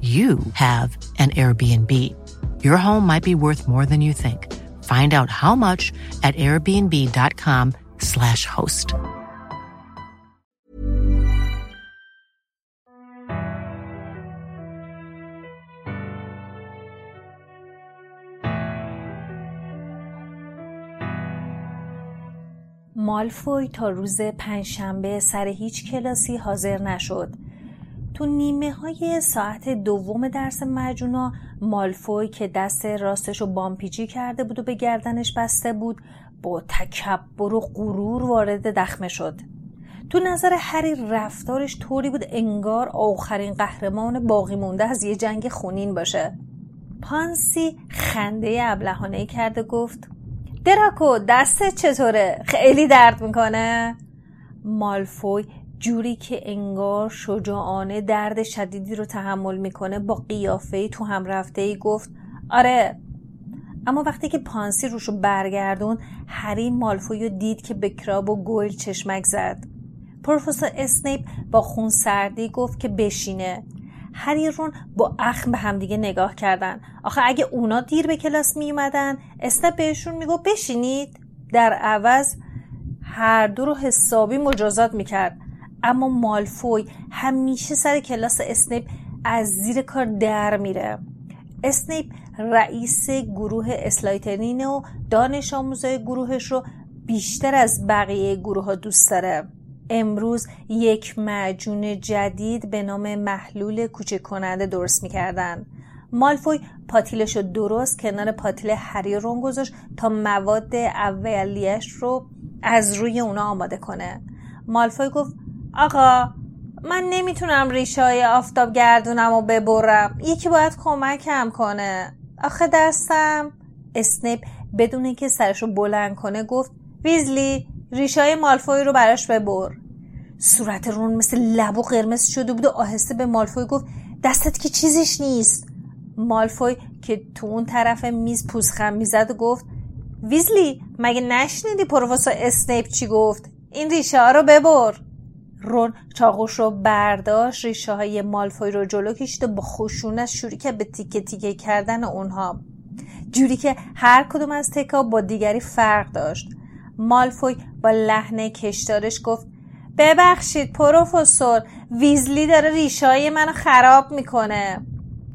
you have an Airbnb. Your home might be worth more than you think. Find out how much at airbnb.com/slash host. مالفوی تا روز پنجشنبه سر هیچ کلاسی حاضر نشد تو نیمه های ساعت دوم درس مجونا مالفوی که دست راستش رو بامپیچی کرده بود و به گردنش بسته بود با تکبر و غرور وارد دخمه شد تو نظر هری رفتارش طوری بود انگار آخرین قهرمان باقی مونده از یه جنگ خونین باشه پانسی خنده ابلهانه کرده گفت دراکو دستت چطوره؟ خیلی درد می‌کنه؟ مالفوی جوری که انگار شجاعانه درد شدیدی رو تحمل می‌کنه با قیافه تو هم رفته ای گفت آره اما وقتی که پانسی روشو برگردون هری مالفویو دید که به کراب و گویل چشمک زد. پروفسور اسنیپ با خون سردی گفت که بشینه. هری رون با اخم به همدیگه نگاه کردن. آخه اگه اونا دیر به کلاس می اومدن اسنپ بهشون میگو بشینید. در عوض هر دو رو حسابی مجازات می‌کرد. اما مالفوی همیشه سر کلاس اسنیپ از زیر کار در میره. اسنیپ رئیس گروه اسلایترین و دانش آموزای گروهش رو بیشتر از بقیه گروه ها دوست داره. امروز یک معجون جدید به نام محلول کوچک کننده درست می‌کردن. مالفوی پاتیلش رو درست کنار پاتیل هری رون گذاشت تا مواد اولیش رو از روی اونا آماده کنه. مالفوی گفت آقا من نمی‌تونم ریشه های آفتاب گردونم و ببرم. یکی باید کمکم کنه. آخه دستم اسنیپ بدون که سرش رو بلند کنه گفت ویزلی ریشه های مالفوی رو براش ببر. صورت رون مثل لب و قرمز شده بود و آهسته به مالفوی گفت دستت که چیزیش نیست. مالفوی که تو اون طرف میز پوزخم می‌زد و گفت ویزلی مگه نشنیدی پروفسور اسنیپ چی گفت؟ این ریشه ها رو ببر. رون چاقوش رو برداشت ریشه های مالفوی رو جلو کشید و با خشونت شروع کرد به تیکه تیکه کردن اونها. جوری که هر کدوم از تکا با دیگری فرق داشت. مالفوی با لحن کشدارش گفت ببخشید پروفسور ویزلی داره ریشه های منو خراب می‌کنه.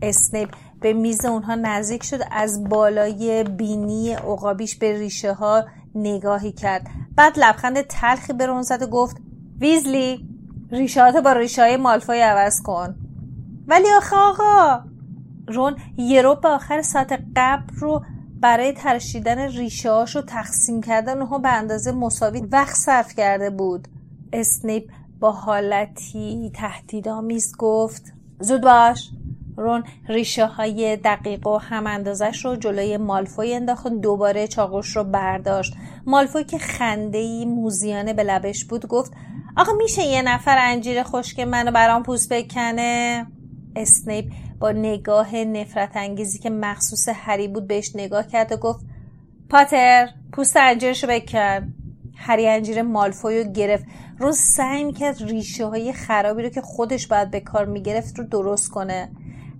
اسنیپ به میز اونها نزدیک شد از بالای بینی عقابیش به ریشه ها نگاهی کرد. بعد لبخند تلخی به رون زد و گفت ویزلی ریشات با ریشای مالفای عوض کن. ولی آخه آقا رون یه به آخر ساعت قبل رو برای ترشیدن ریشه رو تقسیم کردن اونها به اندازه مساوی وقت صرف کرده بود. اسنیپ با حالتی تهدیدآمیز گفت زود باش. رون ریشه های دقیق و هم اندازش رو جلوی مالفوی انداخت دوباره چاقوش رو برداشت. مالفوی که خنده ای موزیانه به لبش بود گفت آقا میشه یه نفر انجیر خشک منو برام پوست بکنه؟ اسنیپ با نگاه نفرت انگیزی که مخصوص هری بود بهش نگاه کرد و گفت پاتر پوست انجیرشو بکن. هری انجیر مالفوی رو گرفت. رو سعی می‌کرد ریشه های خرابی رو که خودش باید به کار می‌گرفت رو درست کنه.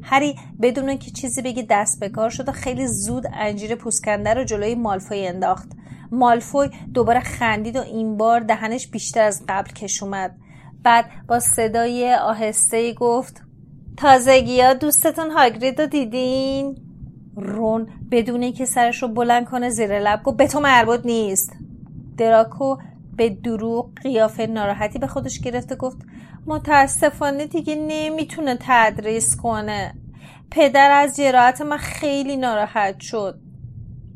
هری بدون که چیزی بگه دست به کار شد و خیلی زود انجیر پوسکنده رو جلوی مالفوی انداخت. مالفوی دوباره خندید و این بار دهنش بیشتر از قبل کش اومد. بعد با صدای آهسته گفت تازگی ها دوستتون هاگرید رو دیدین؟ رون بدون اینکه سرش رو بلند کنه زیر لب گفت به تو مربوط نیست. دراکو به دروغ قیافه ناراحتی به خودش گرفته گفت متاسفانه دیگه نمی‌تونه تدریس کنه. پدر از جراحت من خیلی ناراحت شد.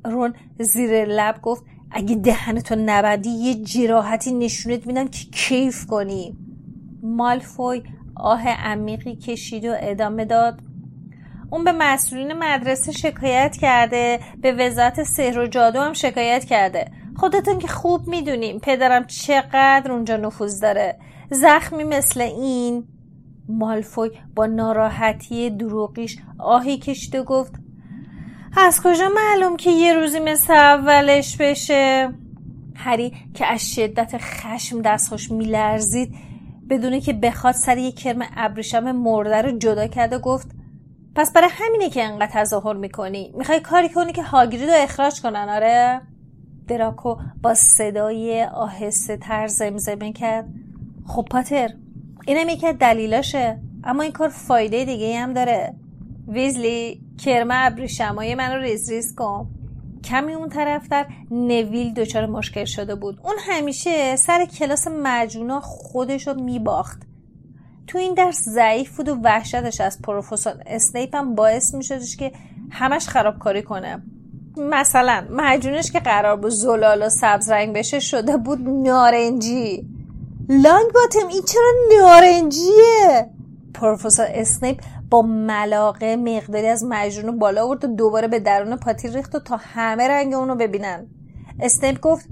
رون زیر لب گفت اگه دهنتو نبندی یه جراحتی نشونت میدم که کیف کنی. مالفوی آه عمیقی کشید و ادامه داد. اون به مسئولین مدرسه شکایت کرده به وزارت سحر و جادو هم شکایت کرده. خودتون که خوب می‌دونیم پدرم چقدر اونجا نفوذ داره. زخمی مثل این. مالفوی با ناراحتی دروغیش آهی کشید و گفت از کجا معلوم که یه روزی مثل اولش بشه؟ هری که از شدت خشم دستخوش میلرزید بدونه که بخواد سر یه کرم ابریشم مرده رو جدا کرد و گفت پس برای همینه که انقدر تظاهر می‌کنی. می‌خوای کاری کنی که هاگرید رو اخراج کنن آره؟ دراکو با صدای آهسته تر زمزمه کرد. خب پاتر اینم یکی دلیلاشه اما این کار فایده دیگه هم داره. ویزلی؟ کرم ابریشمای منو ریز ریز کن. کمی اون طرفتر نویل دچار مشکل شده بود. اون همیشه سر کلاس مجونا خودش رو میباخت. تو این درس ضعیف بود و وحشتش از پروفسور اسنیپ هم باعث میشدش که همش خرابکاری کنه. مثلا معجونش که قرار بود زلال و سبز رنگ بشه شده بود نارنجی. لانگ باتم این چرا نارنجیه؟ پروفسور اسنیپ با ملاقه مقداری از معجون بالا آورد و دوباره به درون پاتیل ریخت و تا همه رنگ اونو ببینن. اسنیپ گفت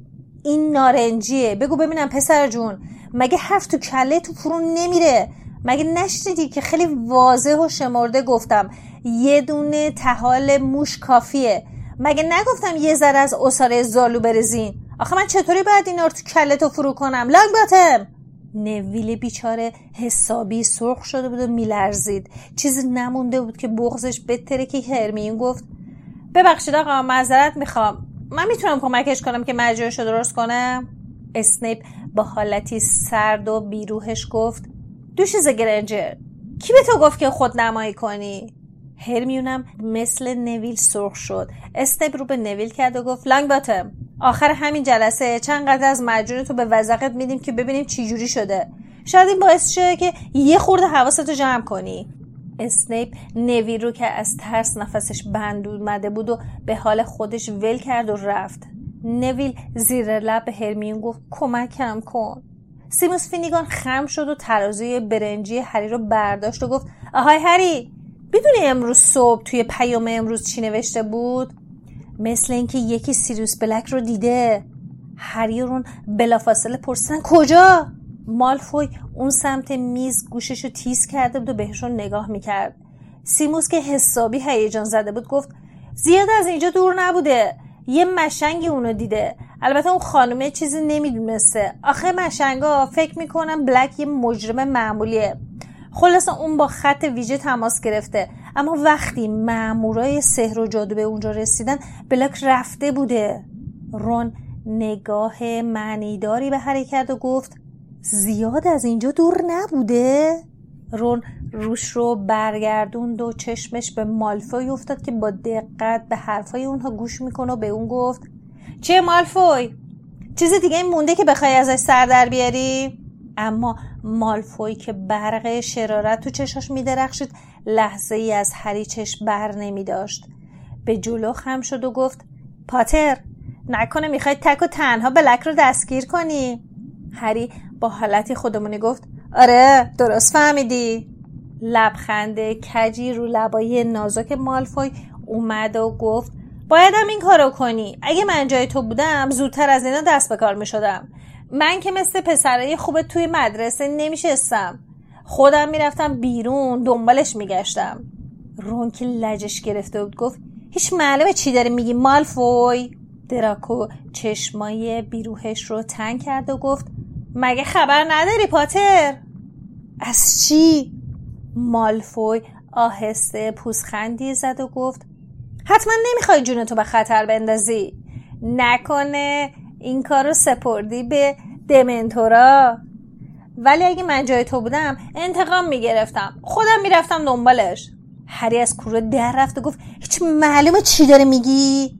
این نارنجیه. بگو ببینم پسر جون. مگه حرف تو کله تو فرون نمیره؟ مگه نشنیدی که خیلی واضح و شمرده گفتم یه دونه تحال موش کافیه؟ مگه نگفتم یه ذره از اصاره زالو برزین آخه من چطوری باید اینا رو تو کله تو فرو کنم؟ لانگ باتم! نویل بیچاره حسابی سرخ شده بود و میلرزید. چیزی نمونده بود که بغزش بتره که هرمیون گفت ببخشید آقا معذرت می‌خوام. من می‌تونم کمکش کنم که مجرش رو درست کنم؟ اسنیپ با حالتی سرد و بی‌روحش گفت دوشیزه گرنجر کی به تو گفت که خود نمایی کنی؟ هرمیونم مثل نویل سرخ شد. اسنیپ رو به نویل کرد و گفت لانگ باتم. آخر همین جلسه چند قدر از معجون تو به وزقت میدیم که ببینیم چی جوری شده. شاید این باعث شده که یه خورده حواستو جمع کنی. اسنیپ نویل رو که از ترس نفسش بند اومده بود و به حال خودش ول کرد و رفت. نویل زیر لب به هرمیون گفت کمکم کن. سیموس فینیگان خم شد و ترازوی برنجی هری رو برداشت و گفت آهای هری می‌دونی امروز صبح توی پیام امروز چی نوشته بود؟ مثل اینکه یکی سیریوس بلک رو دیده. هریرون بلافاصله پرسیدن کجا؟ مالفوی اون سمت میز گوشش رو تیز کرده بود و بهشون نگاه می‌کرد. سیموس که حسابی هیجان زده بود گفت زیاد از اینجا دور نبوده. یه مشنگی اونو دیده. البته اون خانومه چیزی نمی‌دونسته. آخه مشنگا فکر می‌کنم بلک یه مجرم معمولیه. خلاصه اون با خط ویژه تماس گرفته. اما وقتی مامورای سحر و جادو به اونجا رسیدن بلاک رفته بوده. رون نگاه معنیداری به حرکت و گفت زیاد از اینجا دور نبوده. رون روش رو برگردوند و چشمش به مالفوی افتاد که با دقت به حرفای اونها گوش می‌کنه و به اون گفت چه مالفوی؟ چیز دیگه این مونده که بخوای ازش سر در بیاری؟ اما مالفوی که برق شرارت تو چشاش میدرخشید لحظه ای از هری چشم بر نمی داشت. به جلو خم شد و گفت پاتر نکنه می‌خوای تک و تنها بلک رو دستگیر کنی. هری با حالتی خودمونی گفت آره درست فهمیدی. لبخند کجی رو لبای نازک مالفوی اومد و گفت بایدم این کارو کنی. اگه من جای تو بودم زودتر از اینا دست به کار می شدم من که مثل پسرای خوب توی مدرسه نمیشستم. خودم می‌رفتم بیرون دنبالش میگشتم. رون که لجش گرفته بود گفت هیچ معلومه چی داری میگی مالفوی؟ دراکو چشمای بیروهش رو تنگ کرد و گفت مگه خبر نداری پاتر؟ از چی؟ مالفوی آهسته پوزخندی زد و گفت حتما نمی‌خوای جونتو به خطر بندازی. نکنه. این کار رو سپردی به دمنتورا. ولی اگه من جای تو بودم انتقام می‌گرفتم. خودم می‌رفتم دنبالش. هری از کوره در رفت و گفت هیچ معلومه چی داره میگی؟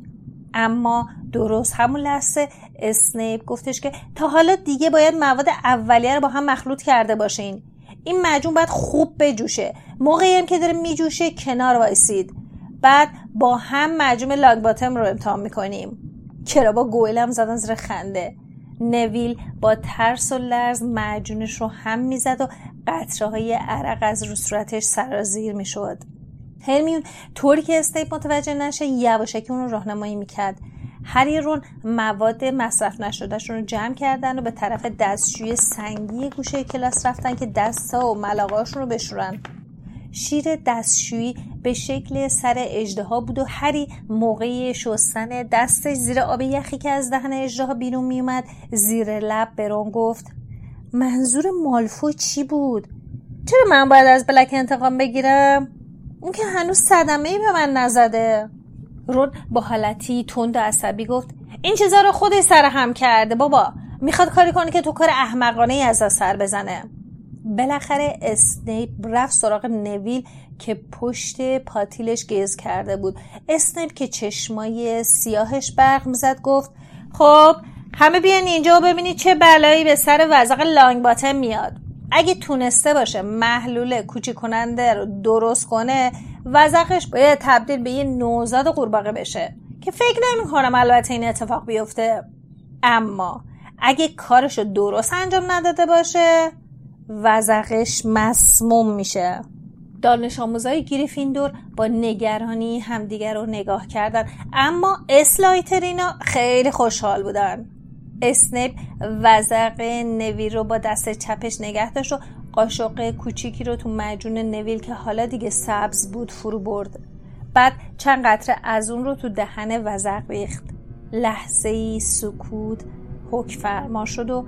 اما درست همون لحظه اسنیپ گفتش که تا حالا دیگه باید مواد اولیه رو با هم مخلوط کرده باشین. این مجموع باید خوب بجوشه. موقعی هم که داره میجوشه کنار وایسید. بعد با هم مجموع لاگ باتم رو امتحان می‌کنیم. با گویلم زدن زیر خنده؟ نویل با ترس و لرز معجونش رو هم می‌زد و قطره های عرق از رو صورتش سرازیر می‌شد. هرمیون طوری که استیپ متوجه نشه یواشکی اون رو راهنمایی می‌کرد. هر رون مواد مصرف نشدهشون رو جمع کردن و به طرف دستشوی سنگی گوشه کلاس رفتن که دستا و ملاقاشون رو بشورن. شیر دستشویی به شکل سر اجده بود و هری موقع شستن دستش زیر آب یخی که از دهن اجده بیرون میومد زیر لب برون گفت منظور مالفو چی بود؟ چرا من باید از بلک انتقام بگیرم؟ اون که هنوز صدمه ای به من نزده رون با حالتی تند و عصبی گفت این چیزا رو خودش سر هم کرده بابا می‌خواد کاری کنه که تو کار احمقانه ای از سر بزنه بالاخره اسنیپ رفت سراغ نویل که پشت پاتیلش گز کرده بود. اسنیپ که چشمای سیاهش برق می‌زد گفت خب همه بیان اینجا و ببینید چه بلایی به سر وزق لانگ باتم میاد. اگه تونسته باشه محلول کوچی کننده رو درست کنه وزقش باید تبدیل به یه نوزاد قورباغه بشه. که فکر نمی کنم البته این اتفاق بیفته. اما اگه کارشو درست انجام نداده باشه وزقش مسموم میشه. دانش آموزای گریفیندور با نگرانی همدیگر رو نگاه کردن. اما اسلایترینا خیلی خوشحال بودن. اسنیپ وزق نویل رو با دست چپش نگه داشت و قاشق کوچیکی رو تو مجون نویل که حالا دیگه سبز بود فرو برد. بعد چند قطره از اون رو تو دهن وزق ریخت. لحظه ای سکوت حک فرما شد و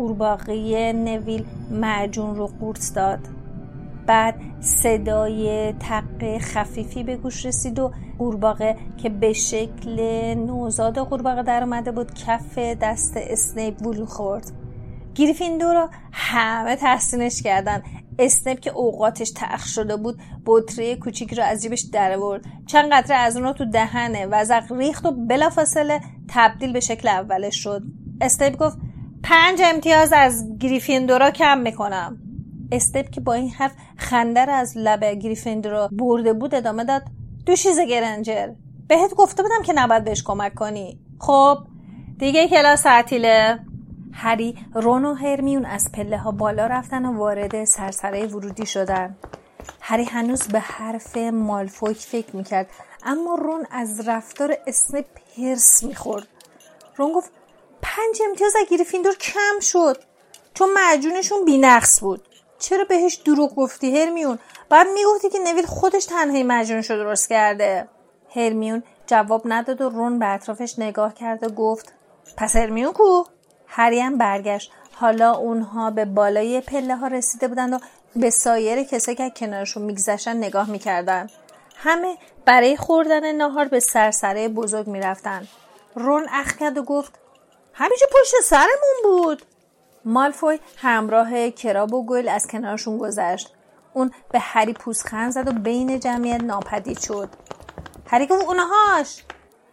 قورباغه نویل معجون رو قورت داد. بعد صدای تق خفیفی به گوش رسید و قورباغه که به شکل نوزاد قورباغه در اومده بود کف دست اسنیپ خورد. گریفیندور رو همه تحسینش کردن. اسنیپ که اوقاتش تلخ شده بود بطری کوچیک رو از جیبش در آورد. چند قطره از اون رو تو دهنه. وزق ریخت و بلافاصله تبدیل به شکل اولش شد. اسنیپ گفت پنج امتیاز از گریفیندورا کم می‌کنم. اسنیپ که با این حرف خنده از لب گریفیندورا برده بود ادامه داد. دوشیز گرنجر. بهت گفته بودم که نباید بهش کمک کنی. خب دیگه کلاس تعطیله. هری رون و هرمیون از پله ها بالا رفتن و وارد سرسره ورودی شدن. هری هنوز به حرف مالفوک فکر می‌کرد اما رون از رفتار اسنپ هرس می‌خورد. رون گفت پنج امتیاز از گریفیندور کم شد. چون معجونشون بینقص بود. چرا بهش دروغ گفتی هرمیون؟ بعد می‌گفتی که نویل خودش تنهی مجنونش رو درست کرده. هرمیون جواب نداد و رون به اطرافش نگاه کرد و گفت پس هرمیون کو؟ هریم برگشت. حالا اونها به بالای پله ها رسیده بودند و به سایر کسایی که کنارشون میگذشتن نگاه می‌کردن همه برای خوردن ناهار به سرسره بزرگ می‌رفتن رون اخ کرد و گفت همیشه پشت سرمون بود. مالفوی همراه کراب و گل از کنارشون گذشت. اون به هری پوزخند زد و بین جمعیت ناپدید شد. هری گفت اونهاش.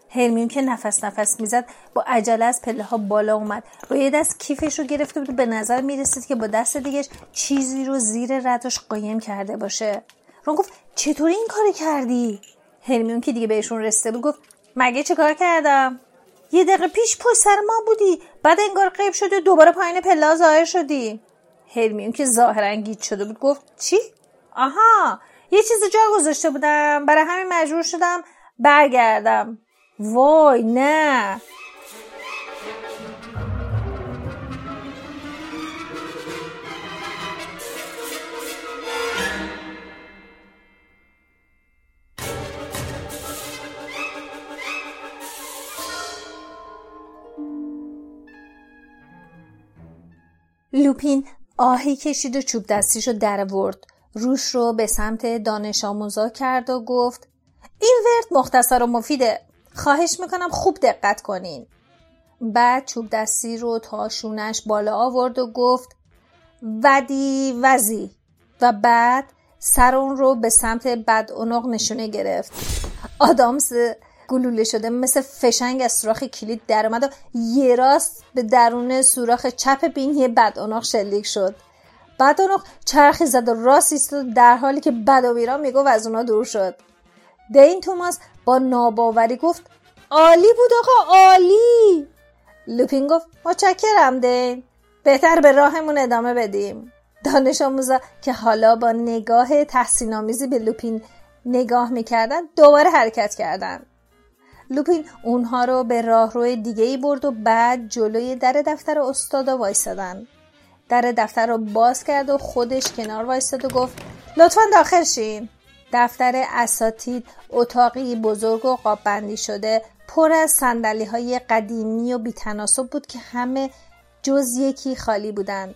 هرمیون که نفس نفس می‌زد با عجله از پله ها بالا اومد. با یه دست کیفش رو گرفته بود به نظر می‌رسید که با دست دیگش چیزی رو زیر ردش قایم کرده باشه. رون گفت چطوری این کاری کردی؟ هرمیون که دیگه بهشون رسیده بود گفت مگه چه کار کردم؟ یه دقیقه پیش پشت سر ما بودی. بعد انگار قیب شدی و دوباره پایین پلا ظاهر شدی. هرمیون که ظاهرا گیت شده بود گفت چی؟ آها یه چیز جا گذاشته بودم. برای همین مجبور شدم برگردم. وای نه. لوپین آهی کشید و چوب دستیشو در ورد. روش رو به سمت دانش آموزا کرد و گفت این ورد مختصر و مفیده. خواهش می‌کنم خوب دقت کنین. بعد چوب دستی رو تا شونش بالا آورد و گفت ودی وزی و بعد سر اون رو به سمت بد نشونه گرفت آدامز گلوله شده مثل فشنگ از سوراخ کلید در اومد و یه راست به درون سوراخ چپ بینی بد شلیک شد. بعد چرخی زد و راست ایستاد در حالی که بد و می‌گفت از اونا دور شد. دین توماس با ناباوری گفت عالی بود آقا عالی! لوپین گفت متشکرم دین بهتر به راهمون ادامه بدیم. دانش آموزا که حالا با نگاه تحسین آمیزی به لوپین نگاه می‌کردن دوباره حرکت کردن. لوپین اونها رو به راهروی دیگه ای برد و بعد جلوی در دفتر استادا وایستادن در دفتر رو باز کرد و خودش کنار وایستاد و گفت لطفا داخل شین دفتر اساتید اتاقی بزرگ و قاب بندی شده پر از سندلی های قدیمی و بیتناسب بود که همه جز یکی خالی بودند.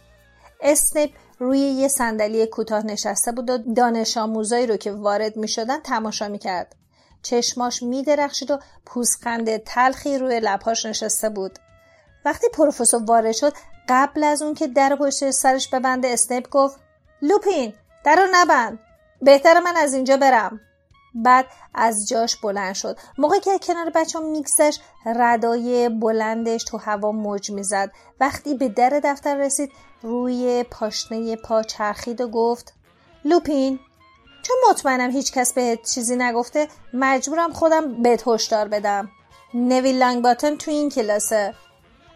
اسنپ روی یه صندلی کوتاه نشسته بود و دانش آموزایی رو که وارد می شدن تماشا می کرد. چشماش می درخشید و پوزخند تلخی روی لبهاش نشسته بود. وقتی پروفسور وارد شد قبل از اون که در پشت سرش ببنده اسنیپ گفت لوپین در رو نبند بهتر من از اینجا برم. بعد از جاش بلند شد. موقع که کنار بچه هم میکسش ردای بلندش تو هوا موج می‌زد. وقتی به در دفتر رسید روی پاشنه پا چرخید و گفت لوپین چون مطمئنم هیچ کس بهت چیزی نگفته مجبورم خودم بهت هشدار بدم. نویل لانگ باتن تو این کلاسه.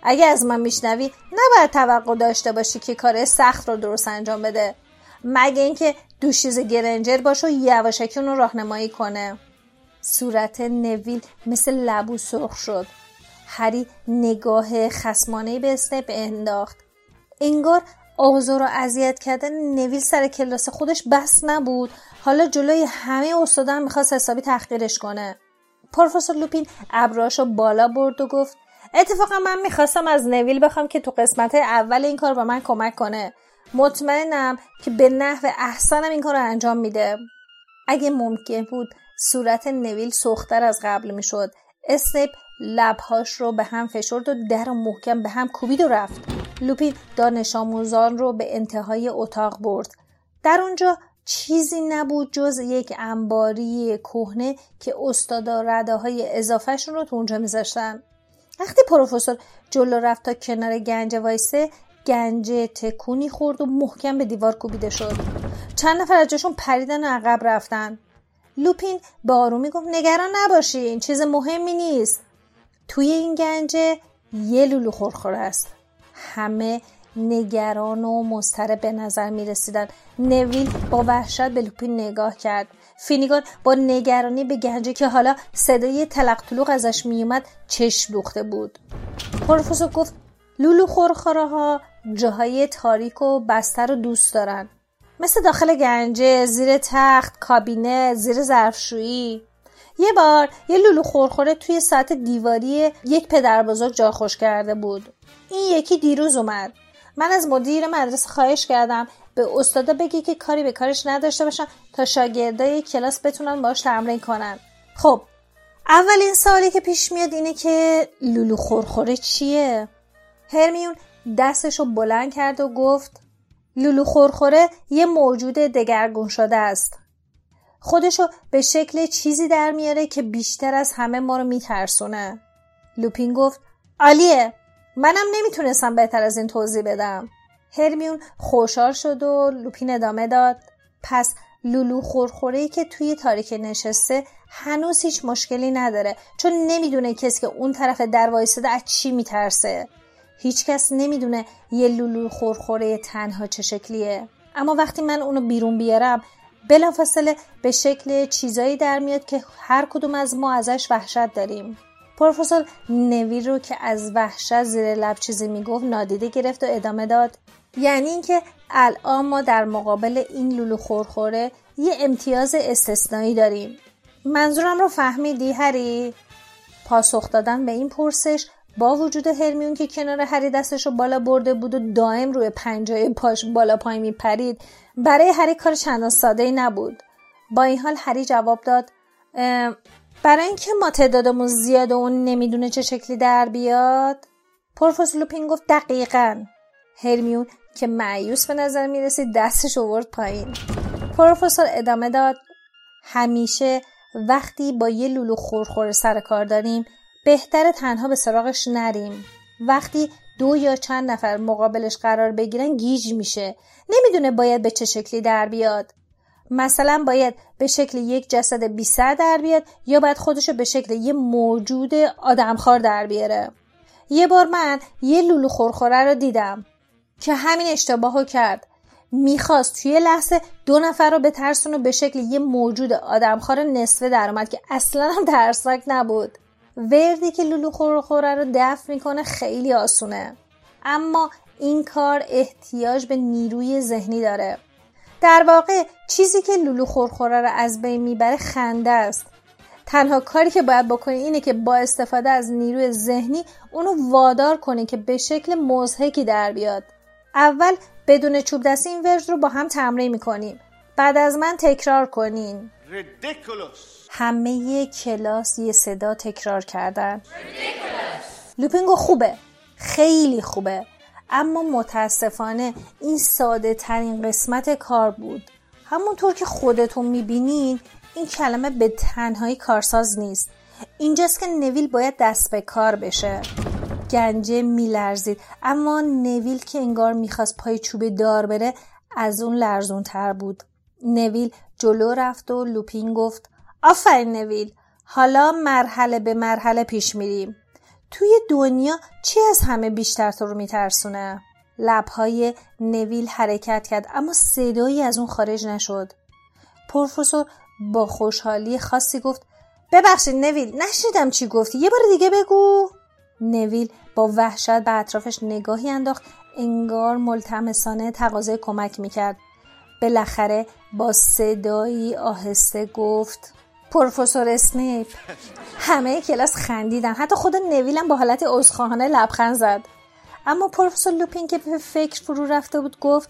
اگه از من میشنوی نباید توقع داشته باشی که کار سخت رو درست انجام بده. مگه اینکه دوشیز گرنجر باشه و یواشکی اون رو راهنمایی کنه. صورت نویل مثل لبو سرخ شد. هری نگاه خسمانه به اسنپ انداخت. انگار آزار و اذیت کردن نویل سر کلاس خودش بس نبود. حالا جلوی همه استادان می‌خواست حسابی تحقیرش کنه. پروفسور لوپین ابراشو بالا برد و گفت اتفاقا من می‌خواستم از نویل بخوام که تو قسمت اول این کار به من کمک کنه. مطمئنم که به نحو احسنم این کار رو انجام میده. اگه ممکن بود صورت نویل سختتر از قبل می‌شد اسنیپ لبهاش رو به هم فشرد و در محکم به هم کوبید و رفت. لوپین دانش آموزان رو به انتهای اتاق برد. در اونجا چیزی نبود جز یک انباری کهنه که استادا رده های اضافهشون رو تو اونجا میذاشتن. وقتی پروفسور جلو رفت تا کنار گنج وایسه گنج تکونی خورد و محکم به دیوار کوبیده شد. چند نفر از جاشون پریدن و عقب رفتن. لوپین به آرومی گفت نگران نباشین چیز مهمی نیست. توی این گنجه یه لولو خورخور است. همه نگران و مضطرب به نظر می رسیدن نویل با وحشت به لوپین نگاه کرد. فینیگان با نگرانی به گنجه که حالا صدای تلق طلوق ازش میومد چشم دوخته بود. پروفسور گفت لولو خورخوره ها جاهای تاریک و بسته رو دوست دارن. مثل داخل گنجه زیر تخت کابینه زیر ظرفشویی. یه بار یه لولو خورخوره توی ساعت دیواری یک پدر بزرگ جا خوش کرده بود. این یکی دیروز اومد. من از مدیر مدرسه خواهش کردم به استادا بگی که کاری به کارش نداشته باشن تا شاگردای کلاس بتونن باش تمرین کنن. خب اولین سوالی که پیش میاد اینه که لولو خورخوره چیه؟ هرمیون دستشو بلند کرد و گفت لولو خورخوره یه موجود دگرگون شده است. خودشو به شکل چیزی در میاره که بیشتر از همه ما رو میترسونه. لوپین گفت عالیه. منم نمی‌تونستم بهتر از این توضیح بدم. هرمیون خوشحال شد و لوپین ادامه داد. پس لولو خورخوره که توی تاریک نشسته هنوز هیچ مشکلی نداره چون نمی‌دونه کسی که اون طرف در وایساده از چی میترسه. هیچکس نمی‌دونه یه لولو خورخوره تنها چه شکلیه. اما وقتی من اونو بیرون بیارم بلافاصله به شکل چیزایی در میاد که هر کدوم از ما ازش وحشت داریم. پروفسور نویر رو که از وحشت زیر لب چیزی می‌گفت نادیده گرفت و ادامه داد. یعنی اینکه الان ما در مقابل این لولو خورخوره یه امتیاز استثنایی داریم. منظورم رو فهمیدی هری؟ پاسخ دادن به این پرسش با وجود هرمیون که کنار هری دستش رو بالا برده بود و دائم روی پنجای پاش بالا پای میپرید برای هری کار چندان ساده ای نبود. با این حال هری جواب داد برای اینکه ما تعدادمون زیاد و اون نمی‌دونه چه شکلی در بیاد پروفسور لوپین گفت دقیقا. هرمیون که معیوس به نظر می‌رسید دستش اوورد پایین. پروفسور ادامه داد. همیشه وقتی با یه لولو خورخور سر کار داریم بهتر تنها به سراغش نریم. وقتی دو یا چند نفر مقابلش قرار بگیرن گیج میشه. نمی‌دونه باید به چه شکلی در بیاد. مثلا باید به شکل یک جسد بی سر در بیاد یا باید خودشو به شکل یه موجود آدمخوار در بیاره. یه بار من یه لولو خورخوره رو دیدم که همین اشتباهو کرد. می‌خواست توی لحظه دو نفر رو به ترسون و به شکل یه موجود آدمخوار نصفه در اومد که اصلا هم ترسناک نبود. وردی که لولو خورخوره رو دفع می‌کنه خیلی آسونه. اما این کار احتیاج به نیروی ذهنی داره. در واقع چیزی که لولو خورخوره رو از بین می‌بره خنده است. تنها کاری که باید بکنی اینه که با استفاده از نیروی ذهنی اونو وادار کنی که به شکل مزهکی در بیاد. اول بدون چوب دستی این ورژ رو با هم تمرین می‌کنیم. بعد از من تکرار کنین. همه کلاس یه صدا تکرار کردن. لوپینگو خوبه. خیلی خوبه. اما متاسفانه این ساده ترین قسمت کار بود. همونطور که خودتون می‌بینین این کلمه به تنهایی کارساز نیست. اینجاست که نویل باید دست به کار بشه. گنجه میلرزید اما نویل که انگار می‌خواست پای چوب دار بره از اون لرزون تر بود. نویل جلو رفت و لوپین گفت آفرین نویل حالا مرحله به مرحله پیش میریم. توی دنیا چی از همه بیشتر تو رو میترسونه؟ لبهای نویل حرکت کرد اما صدایی از اون خارج نشد. پروفسور با خوشحالی خاصی گفت ببخشید نویل نشنیدم چی گفتی یه بار دیگه بگو. نویل با وحشت به اطرافش نگاهی انداخت انگار ملتمسانه تقاضای کمک می‌کرد. بالاخره با صدایی آهسته گفت پروفسور اسنیپ همه کلاس خندیدن. حتی خود نویلم با حالت عذرخواهانه لبخند زد. اما پروفسور لوپین که به فکر فرو رفته بود گفت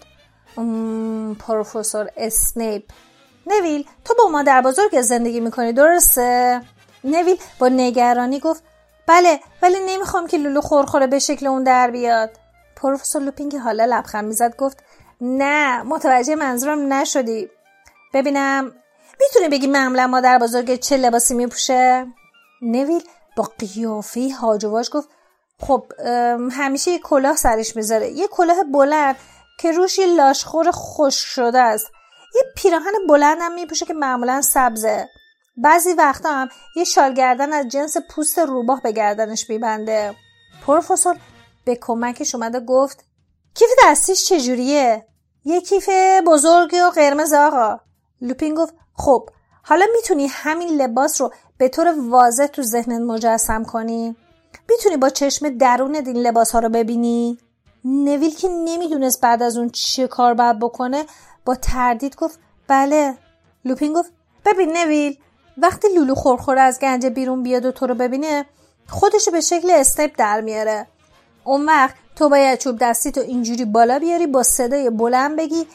پروفسور اسنیپ نویل تو با مادر بزرگ زندگی می‌کنی درسته؟ نویل با نگرانی گفت بله ولی نمی‌خوام که لولو خورخوره به شکل اون در بیاد. پروفسور لوپین که حالا لبخند می‌زد گفت نه متوجه منظورم نشدی. ببینم می‌تونی بگی معمولا مادر بزرگ چه لباسی میپوشه؟ نویل با قیافه هاجواش گفت خب همیشه یه کلاه سرش می‌ذاره. یه کلاه بلند که روش یه لاشخور خوش شده است. یه پیراهن بلند هم میپوشه که معمولا سبزه. بعضی وقتا هم یه شال گردن از جنس پوست روباه به گردنش میبنده. پروفسور به کمکش اومده گفت کیف دستیش چجوریه؟ یه کیف بزرگی و قرمز آقا. لوپین گفت خب حالا می‌تونی همین لباس رو به طور واضح تو ذهنت مجسم کنی؟ می‌تونی با چشم درون این لباس ها رو ببینی؟ نویل که نمی‌دونست بعد از اون چه کار باید بکنه با تردید گفت بله لوپین گفت ببین نویل وقتی لولو خورخوره از گنج بیرون بیاد و تو رو ببینه خودشو به شکل استیپ در میاره اون وقت تو باید چوب دستی تو اینجوری بالا بیاری با صدای بلند بگی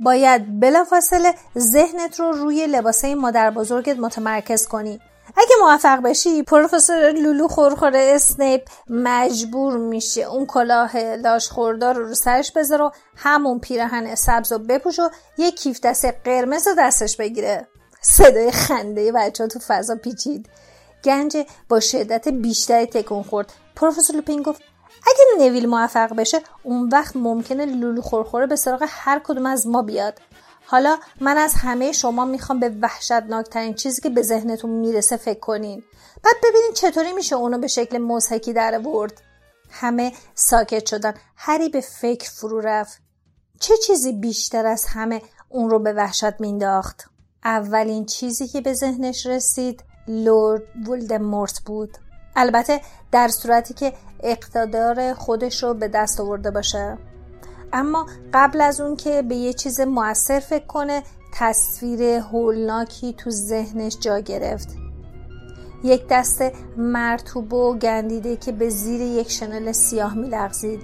باید بلافاصله ذهنت رو روی لباسه مادر بزرگت متمرکز کنی. اگه موفق بشی پروفسور لولو خورخوره اسنیپ مجبور میشه اون کلاه لاش خوردار رو رو سرش بذاره و همون پیرهن سبز و بپوش و یه کیف دست قرمز رو دستش بگیره. صدای خنده بچه تو فضا پیچید. گنج با شدت بیشتری تکون خورد. پروفسور لوپین گفت اگه نویل موفق بشه اون وقت ممکنه لولو خورخوره به سراغ هر کدوم از ما بیاد. حالا من از همه شما می‌خوام به وحشتناکترین چیزی که به ذهنتون می‌رسه فکر کنین. بعد ببینین چطوری میشه اونو به شکل مزهکی در ورد همه ساکت شدن. هری به فکر فرو رفت. چه چیزی بیشتر از همه اون رو به وحشت مینداخت؟ اولین چیزی که به ذهنش رسید لورد ولدمورت بود. البته در صورتی که اقتدار خودش رو به دست آورده باشه. اما قبل از اون که به یه چیز موثر فکر کنه تصویر هولناکی تو ذهنش جا گرفت. یک دست مرتوب و گندیده که به زیر یک شنل سیاه میلغزید.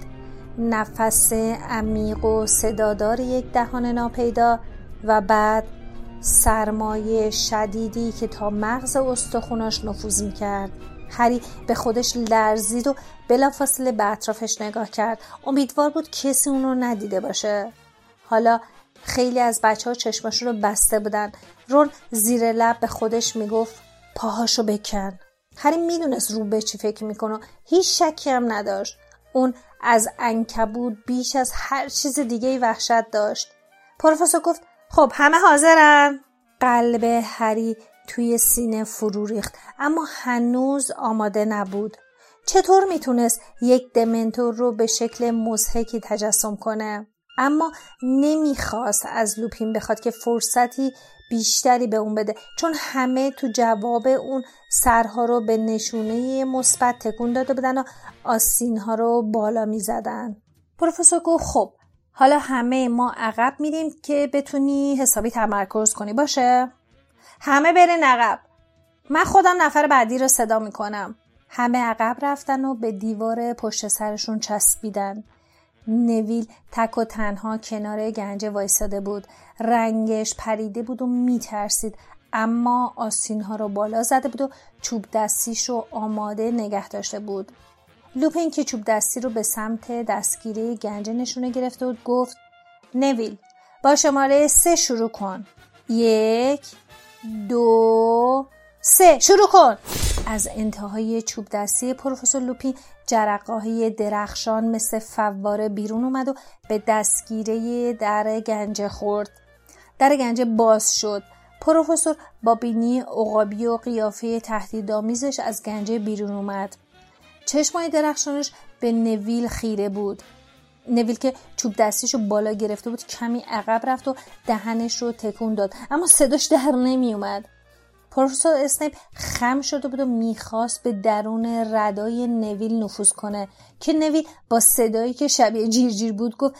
نفس عمیق و صدادار یک دهان ناپیدا و بعد سرمایه شدیدی که تا مغز استخوناش نفوذ می‌کرد. هری به خودش لرزید و بلافاصله به اطرافش نگاه کرد. امیدوار بود کسی اون رو ندیده باشه. حالا خیلی از بچه ها چشماشون رو بسته بودن. رون زیر لب به خودش می‌گفت پاهاشو بکن. هری می‌دونست رو به چی فکر می‌کنه هیچ شکی هم نداشت. اون از انکبود بیش از هر چیز دیگه وحشت داشت. پروفسور گفت خب همه حاضرن. قلب هری توی سینه فرو ریخت. اما هنوز آماده نبود. چطور می‌تونست یک دمنتور رو به شکل مزهکی تجسم کنه؟ اما نمی‌خواست از لوپین بخواد که فرصتی بیشتری به اون بده چون همه تو جواب اون سرها رو به نشونه مثبت تکون داده بودن و آسین ها رو بالا می‌زدن. پروفسور گفت خب حالا همه ما عقب میریم که بتونی حسابی تمرکز کنی باشه؟ همه برین عقب. من خودم نفر بعدی رو صدا می‌کنم. همه عقب رفتن و به دیوار پشت سرشون چسبیدن. نویل تک و تنها کنار گنج وایستاده بود. رنگش پریده بود و میترسید. اما آسین ها رو بالا زده بود و چوب دستیش رو آماده نگه داشته بود. لوپین که چوب دستی رو به سمت دستگیره گنج نشونه گرفته بود گفت نویل با شماره سه شروع کن. یک دو سه. شروع کن. از انتهای چوب دستی پروفسور لوپین جرقه درخشان مثل فواره بیرون اومد و به دستگیره در گنجه خورد در گنجه باز شد. پروفسور با بینی عقابی و قیافه تهدیدآمیزش از گنجه بیرون اومد. چشمای درخشانش به نویل خیره بود. نویل که چوب دستیشو بالا گرفته بود کمی عقب رفت و دهنش رو تکون داد. اما صداش در نمی اومد. پروفسور اسنیپ خم شده بود و می‌خواست به درون ردای نویل نفوذ کنه که نویل با صدایی که شبیه جیرجیر بود گفت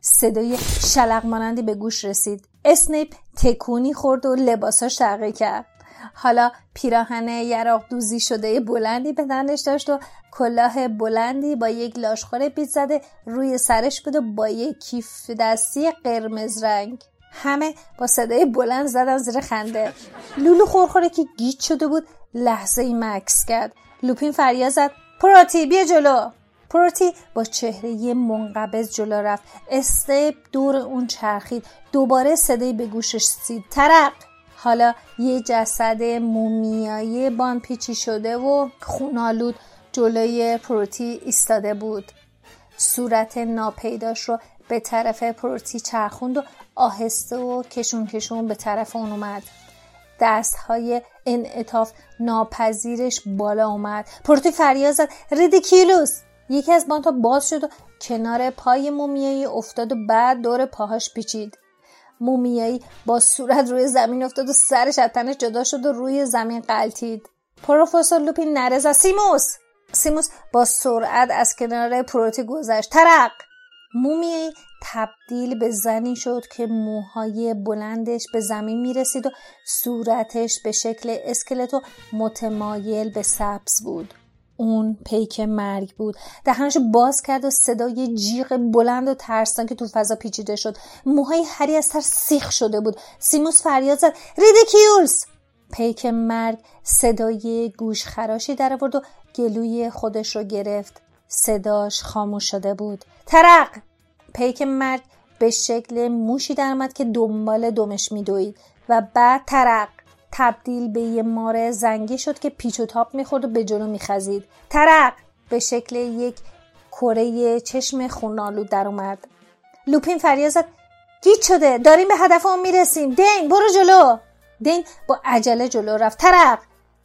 صدای شلق مانندی به گوش رسید. اسنیپ تکونی خورد و لباساش تغییر کرد. حالا پیراهن یراق دوزی شده بلندی به تنش داشت و کلاه بلندی با یک لاشخور بیت زده روی سرش بود و با یک کیف دستی قرمز رنگ. همه با صدای بلند زدن زیر خنده. لولو خورخوره که گیج شده بود لحظه ای مکث کرد. لوپین فریاد زد پروتی بیا جلو. پروتی با چهره منقبض جلو رفت. اسنیپ دور اون چرخید. دوباره صدایی به گوش رسید ترق حالا یه جسد مومیایی باندپیچی شده و خون‌آلود جلوی پروتی ایستاده بود. صورت ناپیداش رو به طرف پروتی چرخوند و آهسته و کشون کشون به طرف اون اومد. دست های انعطاف ناپذیرش بالا اومد. پروتی فریاد زد ریدیکیلوس! یکی از بانتا باز شد و کنار پای مومیایی افتاد و بعد دور پاهاش پیچید. مومیایی با صورت روی زمین افتاد و سرش از تنش جدا شد و روی زمین قلتید. پروفسور لوپین نرزا سیموس! سیموس با سرعت از کنار پروتی گذشت. ترق مومیایی تبدیل به زنی شد که موهای بلندش به زمین می رسید و صورتش به شکل اسکلتو متمایل به سبز بود. اون پیک مرگ بود. دهنش باز کرد و صدای جیغ بلند و ترسان که تو فضا پیچیده شد. موهای هری از سر سیخ شده بود. سیموس فریاد زد. ریدیکیولز! پیک مرگ صدای گوش خراشی در آورد و گلوی خودش رو گرفت. صداش خاموش شده بود. ترق! پیک مرگ به شکل موشی درآمد که دنبال دمش میدوید. و بعد ترق! تبدیل به یه ماره زنگی شد که پیچ و تاب می‌خورد و به جلو میخزید. ترق به شکل یک کره چشم خونالود در اومد. لوپین فریاد زد گیت شده داریم به هدفمون می‌رسیم. دین برو جلو. دین با عجله جلو رفت. ترق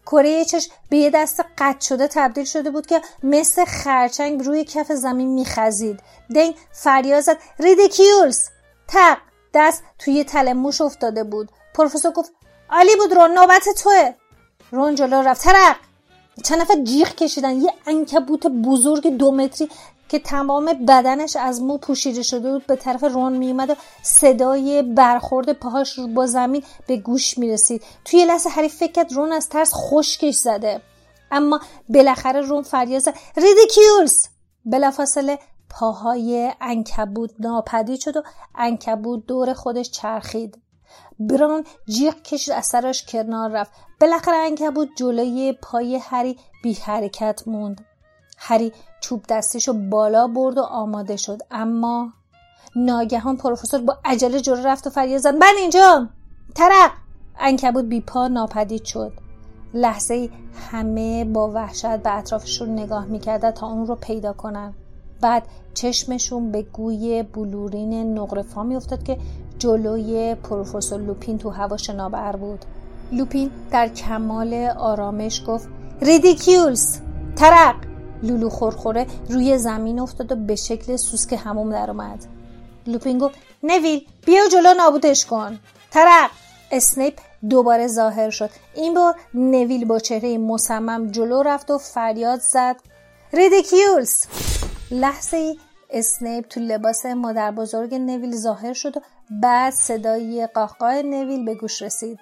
کره چشم به یه دست قطع شده تبدیل شده بود که مثل خرچنگ روی کف زمین میخزید. دین فریاد زد ریدیکیولز! تق دست توی تله موش افتاده بود. پروفسور گفت عالی بود رون. نوبت توه. رون جلو رفت. ترق! چند نفر جیغ کشیدن. یه انکبوت بزرگ دو متری که تمام بدنش از مو پوشیده شده بود به طرف رون میومد و صدای برخورد پاهاش رو با زمین به گوش می‌رسید. توی لحظه هری فکر رون از ترس خشکش زده. اما بالاخره رون فریاد زد. ریدیکیولز بلافاصله پاهای انکبود ناپدید شد و انکبود دور خودش چرخید. بران جیغ کشید از سرش کنار رفت. بالاخره انکبود جلوی پای هری بی حرکت موند. هری چوب دستیشو بالا برد و آماده شد. اما ناگهان پروفسور با عجله جلو رفت و فریاد زد. من اینجا ترق انکبود بی پا ناپدید شد. لحظه همه با وحشت به اطرافشون نگاه می‌کردن تا اون رو پیدا کنن. بعد چشمشون به گوی بلورین نقرفا میافتاد که جلوی پروفسور لوپین تو هوا شناور بود. لوپین در کمال آرامش گفت Riddikulus ترق! لولو خورخوره روی زمین افتاد و به شکل سوسک حموم در اومد. لوپین گفت نویل بیا جلو نابودش کن. ترق! اسنیپ دوباره ظاهر شد. این بار نویل با چهره مصمم جلو رفت و فریاد زد Riddikulus! لحظه اسنیپ تو لباس مادر بزرگ نویل ظاهر شد و بعد صدای قاه‌قاه نویل به گوش رسید.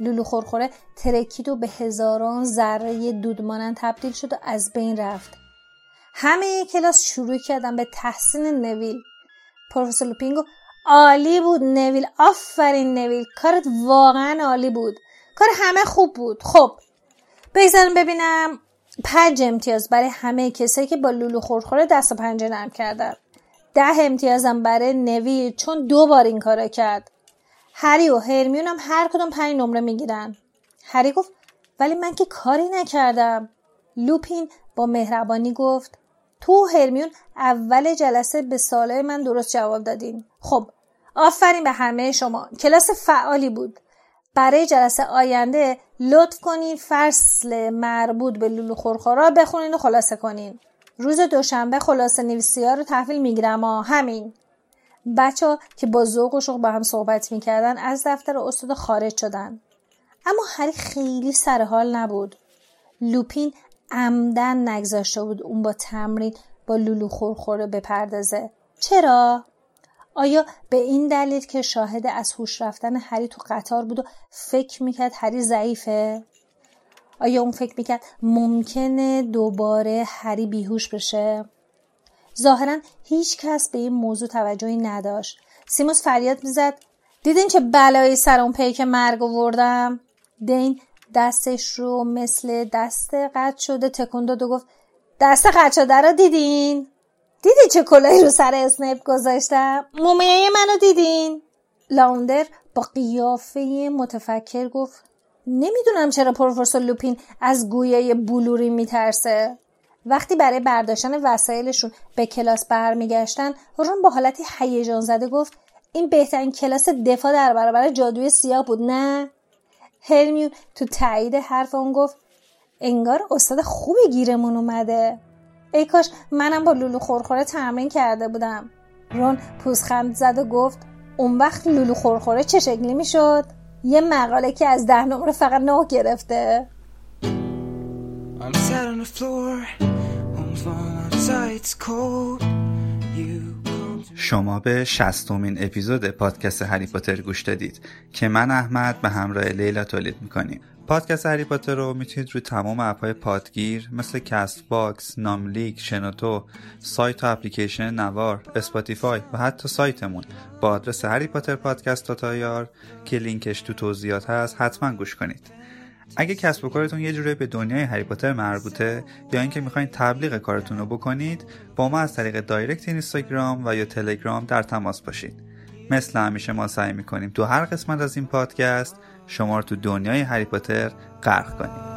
لولو خورخوره ترکید و به هزاران ذره دودمانند تبدیل شد و از بین رفت. همه کلاس شروع کردن به تحسین نویل. پروفسور لوپین گفت عالی بود نویل آفرین نویل کارت واقعا عالی بود. کار همه خوب بود. خب بگذارم ببینم پنج امتیاز برای همه کسایی که با لولو خورخوره دست و پنجه نرم کردن. ده امتیازم برای نویل چون دو بار این کارا کرد. هری و هرمیون هم هر کدوم پنج نمره می‌گیرن. هری گفت ولی من که کاری نکردم. لوپین با مهربانی گفت تو هرمیون اول جلسه به ساله من درست جواب دادین. خب آفرین به همه شما. کلاس فعالی بود. برای جلسه آینده لطف کنین فصل مربوط به لولو خورخورا بخونین و خلاصه کنین. روز دوشنبه خلاصه نویسی ها رو تحویل می‌گیرم ها همین. بچه ها که با ذوق و شوق با هم صحبت می‌کردن از دفتر استاد خارج شدن. اما هری خیلی سر حال نبود. لوپین عمدن نگذاشته بود اون با تمرین با لولو خورخوره بپردازه. چرا؟ آیا به این دلیل که شاهد از هوش رفتن هری تو قطار بود و فکر می‌کرد هری ضعیفه؟ آیا اون فکر می‌کرد ممکنه دوباره هری بیهوش بشه؟ ظاهرا هیچ کس به این موضوع توجهی نداشت. سیموس فریاد می‌زد دیدین چه بلایی سر اون پیک مرگ آوردم؟ دین دستش رو مثل دست قطع شده تکون داد و گفت دست قطع شده رو دیدین؟ دیدی چه کلاهی رو سر اسنیپ گذاشتم؟ مومیه منو دیدین؟ لاوندر با قیافه متفکر گفت نمی‌دونم چرا پروفسور لوپین از گویه بلوری میترسه. وقتی برای برداشتن وسایلشون به کلاس برمیگشتن رون با حالتی هیجان زده گفت این بهترین کلاس دفاع در برابر جادوی سیاه بود نه؟ هرمیون تو تایید حرف اون گفت انگار استاد خوبی گیرمون اومده. ای کاش منم با لولو خورخوره تمرین کرده بودم. رون پوزخند زد و گفت اون وقت لولو خورخوره چه شکلی می‌شد؟ یه مقاله که از ده نمره فقط نه گرفته. شما به شصتمین اپیزود پادکست هری پاتر گوش دادید که من احمد به همراه لیلا تولید می‌کنیم پادکست هری پاتر رو می‌تونید روی تمام اپهای پادگیر مثل Castbox، ناملیک، شنوتو، سایت و اپلیکیشن نوار، Spotify و حتی سایتمون با آدرس Harry Potter Podcast dot ir که لینکش تو توضیحات هست حتما گوش کنید. اگه کسب و کارتون یه جوری به دنیای هری پاتر مربوطه یا اینکه می‌خواین تبلیغ کارتون رو بکنید با ما از طریق دایرکت اینستاگرام و یا تلگرام در تماس باشید مثل همیشه ما سعی می‌کنیم تو هر قسمت از این پادکست شما رو تو دنیای هری پاتر غرق کنیم.